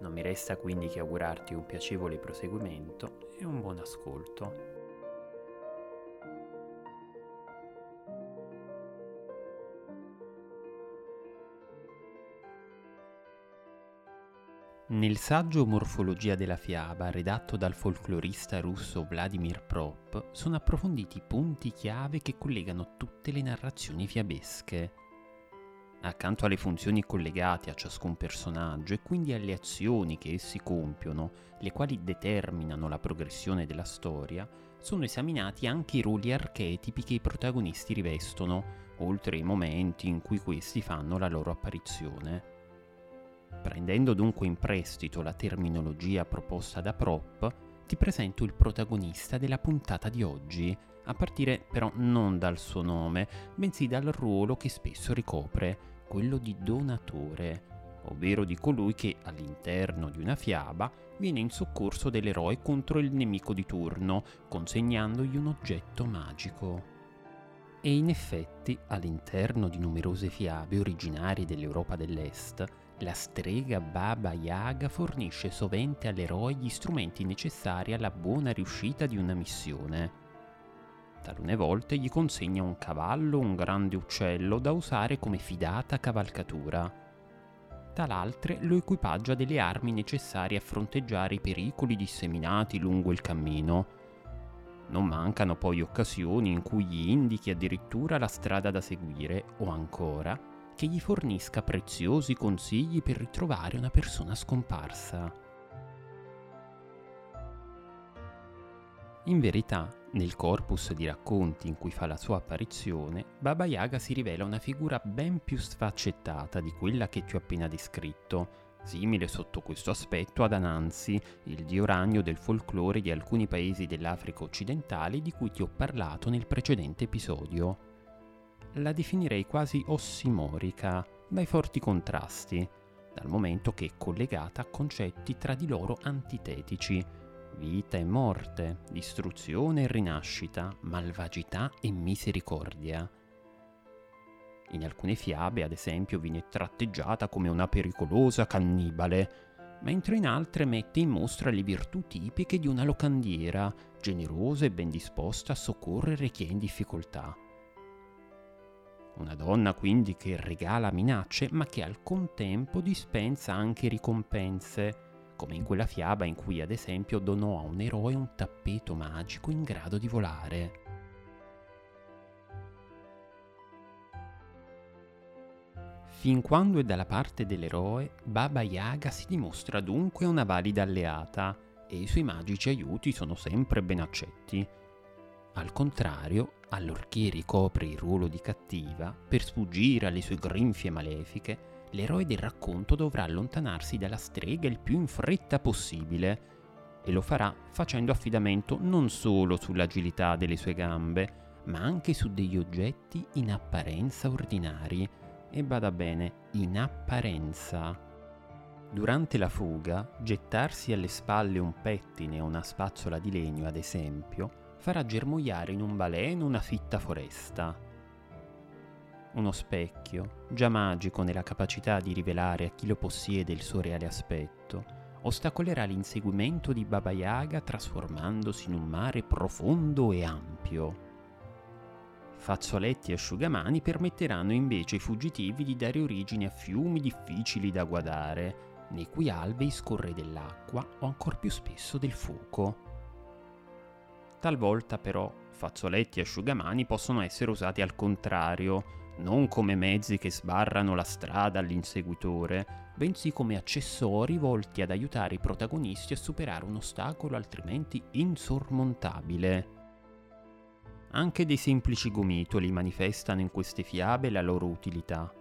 non mi resta quindi che augurarti un piacevole proseguimento e un buon ascolto. Nel saggio Morfologia della fiaba, redatto dal folclorista russo Vladimir Prop, sono approfonditi punti chiave che collegano tutte le narrazioni fiabesche accanto alle funzioni collegate a ciascun personaggio e quindi alle azioni che essi compiono, le quali determinano la progressione della storia, sono esaminati anche i ruoli archetipi che i protagonisti rivestono, oltre ai momenti in cui questi fanno la loro apparizione. Prendendo dunque in prestito la terminologia proposta da Prop, ti presento il protagonista della puntata di oggi, a partire però non dal suo nome, bensì dal ruolo che spesso ricopre, quello di donatore, ovvero di colui che all'interno di una fiaba viene in soccorso dell'eroe contro il nemico di turno, consegnandogli un oggetto magico. E in effetti, all'interno di numerose fiabe originarie dell'Europa dell'Est, la strega Baba Yaga fornisce sovente all'eroe gli strumenti necessari alla buona riuscita di una missione talune volte gli consegna un cavallo o un grande uccello da usare come fidata cavalcatura. Talaltre lo equipaggia delle armi necessarie a fronteggiare i pericoli disseminati lungo il cammino. Non mancano poi occasioni in cui gli indichi addirittura la strada da seguire o ancora che gli fornisca preziosi consigli per ritrovare una persona scomparsa. In verità, nel corpus di racconti in cui fa la sua apparizione, Baba Yaga si rivela una figura ben più sfaccettata di quella che ti ho appena descritto, simile sotto questo aspetto ad Anansi, il dio ragno del folklore di alcuni paesi dell'Africa occidentale di cui ti ho parlato nel precedente episodio. La definirei quasi ossimorica, dai forti contrasti, dal momento che è collegata a concetti tra di loro antitetici, vita e morte, distruzione e rinascita, malvagità e misericordia. In alcune fiabe, ad esempio, viene tratteggiata come una pericolosa cannibale, mentre in altre mette in mostra le virtù tipiche di una locandiera, generosa e ben disposta a soccorrere chi è in difficoltà. Una donna quindi che regala minacce, ma che al contempo dispensa anche ricompense, come in quella fiaba in cui ad esempio donò a un eroe un tappeto magico in grado di volare. Fin quando è dalla parte dell'eroe, Baba Yaga si dimostra dunque una valida alleata e i suoi magici aiuti sono sempre ben accetti. Al contrario, allorché ricopre il ruolo di cattiva, per sfuggire alle sue grinfie malefiche, l'eroe del racconto dovrà allontanarsi dalla strega il più in fretta possibile e lo farà facendo affidamento non solo sull'agilità delle sue gambe, ma anche su degli oggetti in apparenza ordinari. E bada bene, in apparenza. Durante la fuga, gettarsi alle spalle un pettine o una spazzola di legno, ad esempio, farà germogliare in un baleno una fitta foresta uno specchio, già magico nella capacità di rivelare a chi lo possiede il suo reale aspetto, ostacolerà l'inseguimento di Baba Yaga trasformandosi in un mare profondo e ampio. Fazzoletti e asciugamani permetteranno invece ai fuggitivi di dare origine a fiumi difficili da guardare, nei cui alvei scorre dell'acqua o ancor più spesso del fuoco. Talvolta però fazzoletti e asciugamani possono essere usati al contrario, non come mezzi che sbarrano la strada all'inseguitore, bensì come accessori volti ad aiutare i protagonisti a superare un ostacolo altrimenti insormontabile. Anche dei semplici gomitoli manifestano in queste fiabe la loro utilità.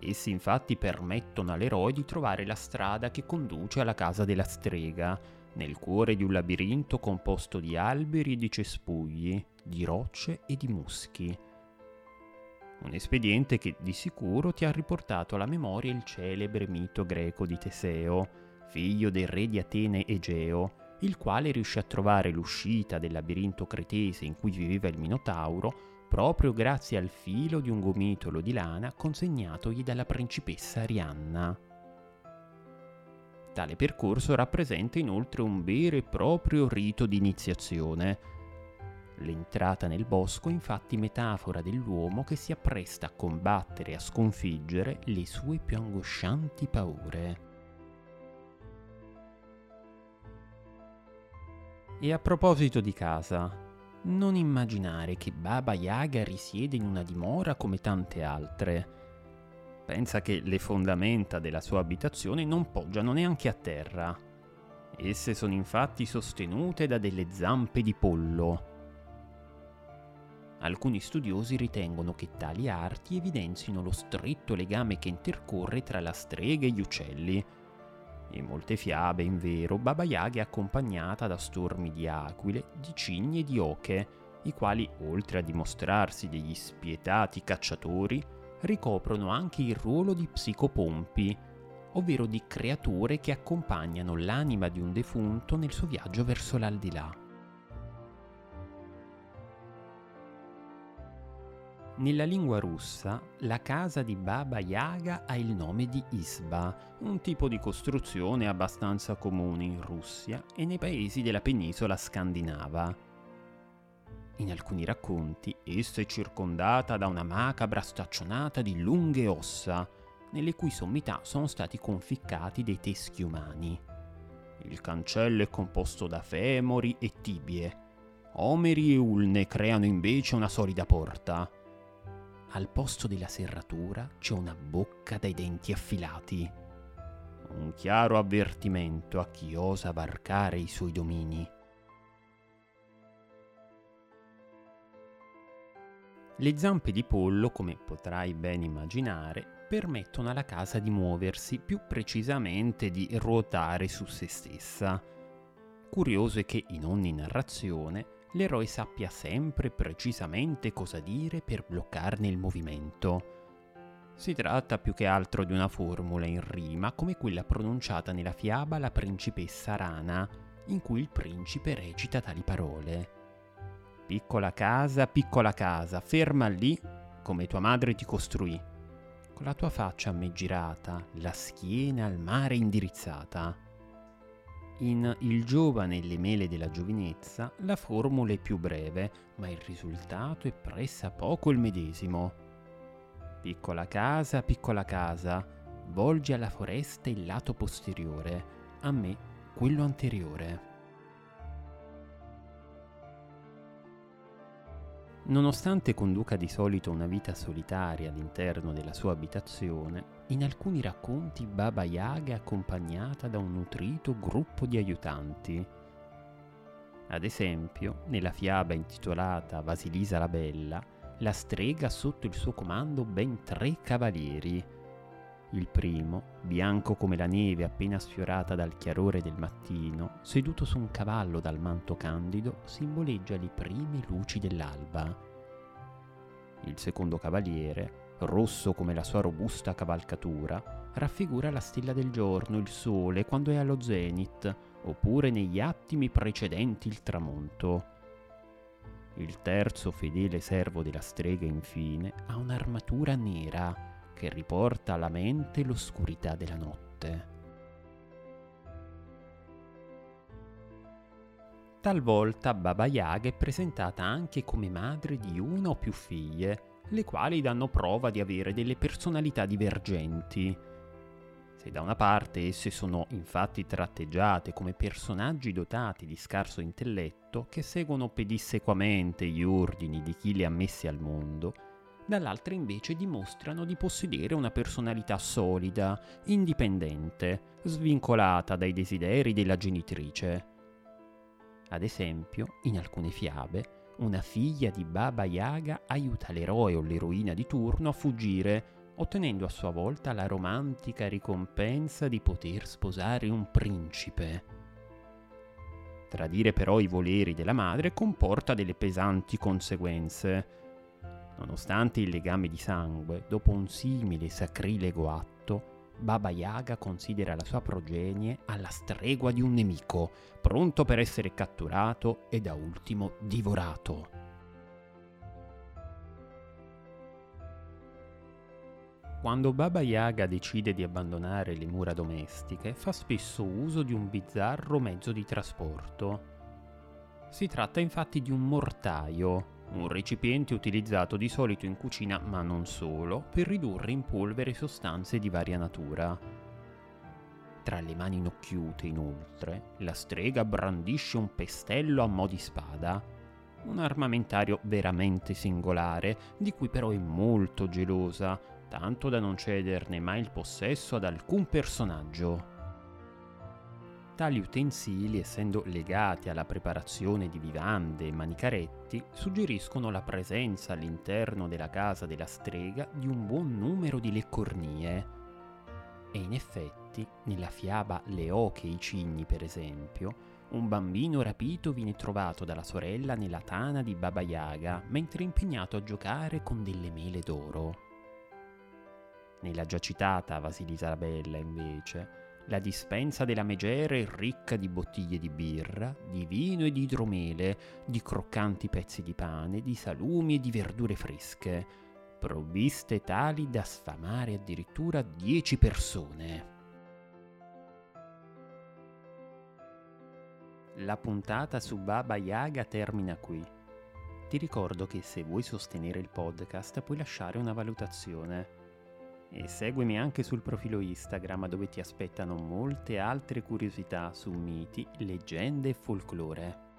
Essi infatti permettono all'eroe di trovare la strada che conduce alla casa della strega, nel cuore di un labirinto composto di alberi e di cespugli, di rocce e di muschi. Un espediente che di sicuro ti ha riportato alla memoria il celebre mito greco di Teseo, figlio del re di Atene Egeo, il quale riuscì a trovare l'uscita del labirinto cretese in cui viveva il Minotauro proprio grazie al filo di un gomitolo di lana consegnatogli dalla principessa Arianna. Tale percorso rappresenta inoltre un vero e proprio rito di iniziazione. L'entrata nel bosco è infatti metafora dell'uomo che si appresta a combattere e a sconfiggere le sue più angoscianti paure. E a proposito di casa, non immaginare che Baba Yaga risiede in una dimora come tante altre pensa che le fondamenta della sua abitazione non poggiano neanche a terra. Esse sono infatti sostenute da delle zampe di pollo. Alcuni studiosi ritengono che tali arti evidenzino lo stretto legame che intercorre tra la strega e gli uccelli. In molte fiabe, in vero, Baba Yaga è accompagnata da stormi di aquile, di cigni e di oche, i quali, oltre a dimostrarsi degli spietati cacciatori, ricoprono anche il ruolo di psicopompi, ovvero di creature che accompagnano l'anima di un defunto nel suo viaggio verso l'aldilà. Nella lingua russa, la casa di Baba Yaga ha il nome di Isba, un tipo di costruzione abbastanza comune in Russia e nei paesi della penisola scandinava. In alcuni racconti essa è circondata da una macabra staccionata di lunghe ossa, nelle cui sommità sono stati conficcati dei teschi umani. Il cancello è composto da femori e tibie. Omeri e ulne creano invece una solida porta. Al posto della serratura c'è una bocca dai denti affilati. Un chiaro avvertimento a chi osa varcare i suoi domini. Le zampe di pollo, come potrai ben immaginare, permettono alla casa di muoversi, più precisamente di ruotare su se stessa. Curioso è che in ogni narrazione l'eroe sappia sempre precisamente cosa dire per bloccarne il movimento. Si tratta più che altro di una formula in rima come quella pronunciata nella fiaba La principessa rana, in cui il principe recita tali parole. Piccola casa, piccola casa, ferma lì come tua madre ti costruì, con la tua faccia a me girata, la schiena al mare indirizzata. In Il giovane e le mele della giovinezza la formula è più breve, ma il risultato è pressa poco il medesimo. Piccola casa, piccola casa, volgi alla foresta il lato posteriore, a me quello anteriore. Nonostante conduca di solito una vita solitaria all'interno della sua abitazione, in alcuni racconti Baba Yaga è accompagnata da un nutrito gruppo di aiutanti. Ad esempio, nella fiaba intitolata Vasilisa la Bella, la strega ha sotto il suo comando ben tre cavalieri. Il primo, bianco come la neve appena sfiorata dal chiarore del mattino, seduto su un cavallo dal manto candido, simboleggia le prime luci dell'alba. Il secondo cavaliere, rosso come la sua robusta cavalcatura, raffigura la stella del giorno, il sole, quando è allo zenith, oppure negli attimi precedenti il tramonto. Il terzo fedele servo della strega, infine, ha un'armatura nera che riporta alla mente l'oscurità della notte. Talvolta Baba Yaga è presentata anche come madre di una o più figlie, le quali danno prova di avere delle personalità divergenti. Se da una parte esse sono infatti tratteggiate come personaggi dotati di scarso intelletto che seguono pedissequamente gli ordini di chi li ha messi al mondo, dall'altra invece dimostrano di possedere una personalità solida, indipendente, svincolata dai desideri della genitrice. Ad esempio, in alcune fiabe, una figlia di Baba Yaga aiuta l'eroe o l'eroina di turno a fuggire, ottenendo a sua volta la romantica ricompensa di poter sposare un principe. Tradire però i voleri della madre comporta delle pesanti conseguenze. Nonostante il legame di sangue, dopo un simile sacrilego atto, Baba Yaga considera la sua progenie alla stregua di un nemico, pronto per essere catturato e da ultimo divorato. Quando Baba Yaga decide di abbandonare le mura domestiche, fa spesso uso di un bizzarro mezzo di trasporto. Si tratta infatti di un mortaio, un recipiente utilizzato di solito in cucina, ma non solo, per ridurre in polvere sostanze di varia natura. Tra le mani inocchiute, inoltre, la strega brandisce un pestello a mo' di spada, un armamentario veramente singolare, di cui però è molto gelosa, tanto da non cederne mai il possesso ad alcun personaggio. Tali utensili, essendo legati alla preparazione di vivande e manicaretti, suggeriscono la presenza all'interno della casa della strega di un buon numero di leccornie. E in effetti, nella fiaba Le oche e i cigni, per esempio, un bambino rapito viene trovato dalla sorella nella tana di Baba Yaga mentre impegnato a giocare con delle mele d'oro. Nella già citata Vasilisabella, invece, la dispensa della megere è ricca di bottiglie di birra, di vino e di idromele, di croccanti pezzi di pane, di salumi e di verdure fresche, provviste tali da sfamare addirittura dieci persone. La puntata su Baba Yaga termina qui. Ti ricordo che se vuoi sostenere il podcast puoi lasciare una valutazione e seguimi anche sul profilo Instagram dove ti aspettano molte altre curiosità su miti, leggende e folklore.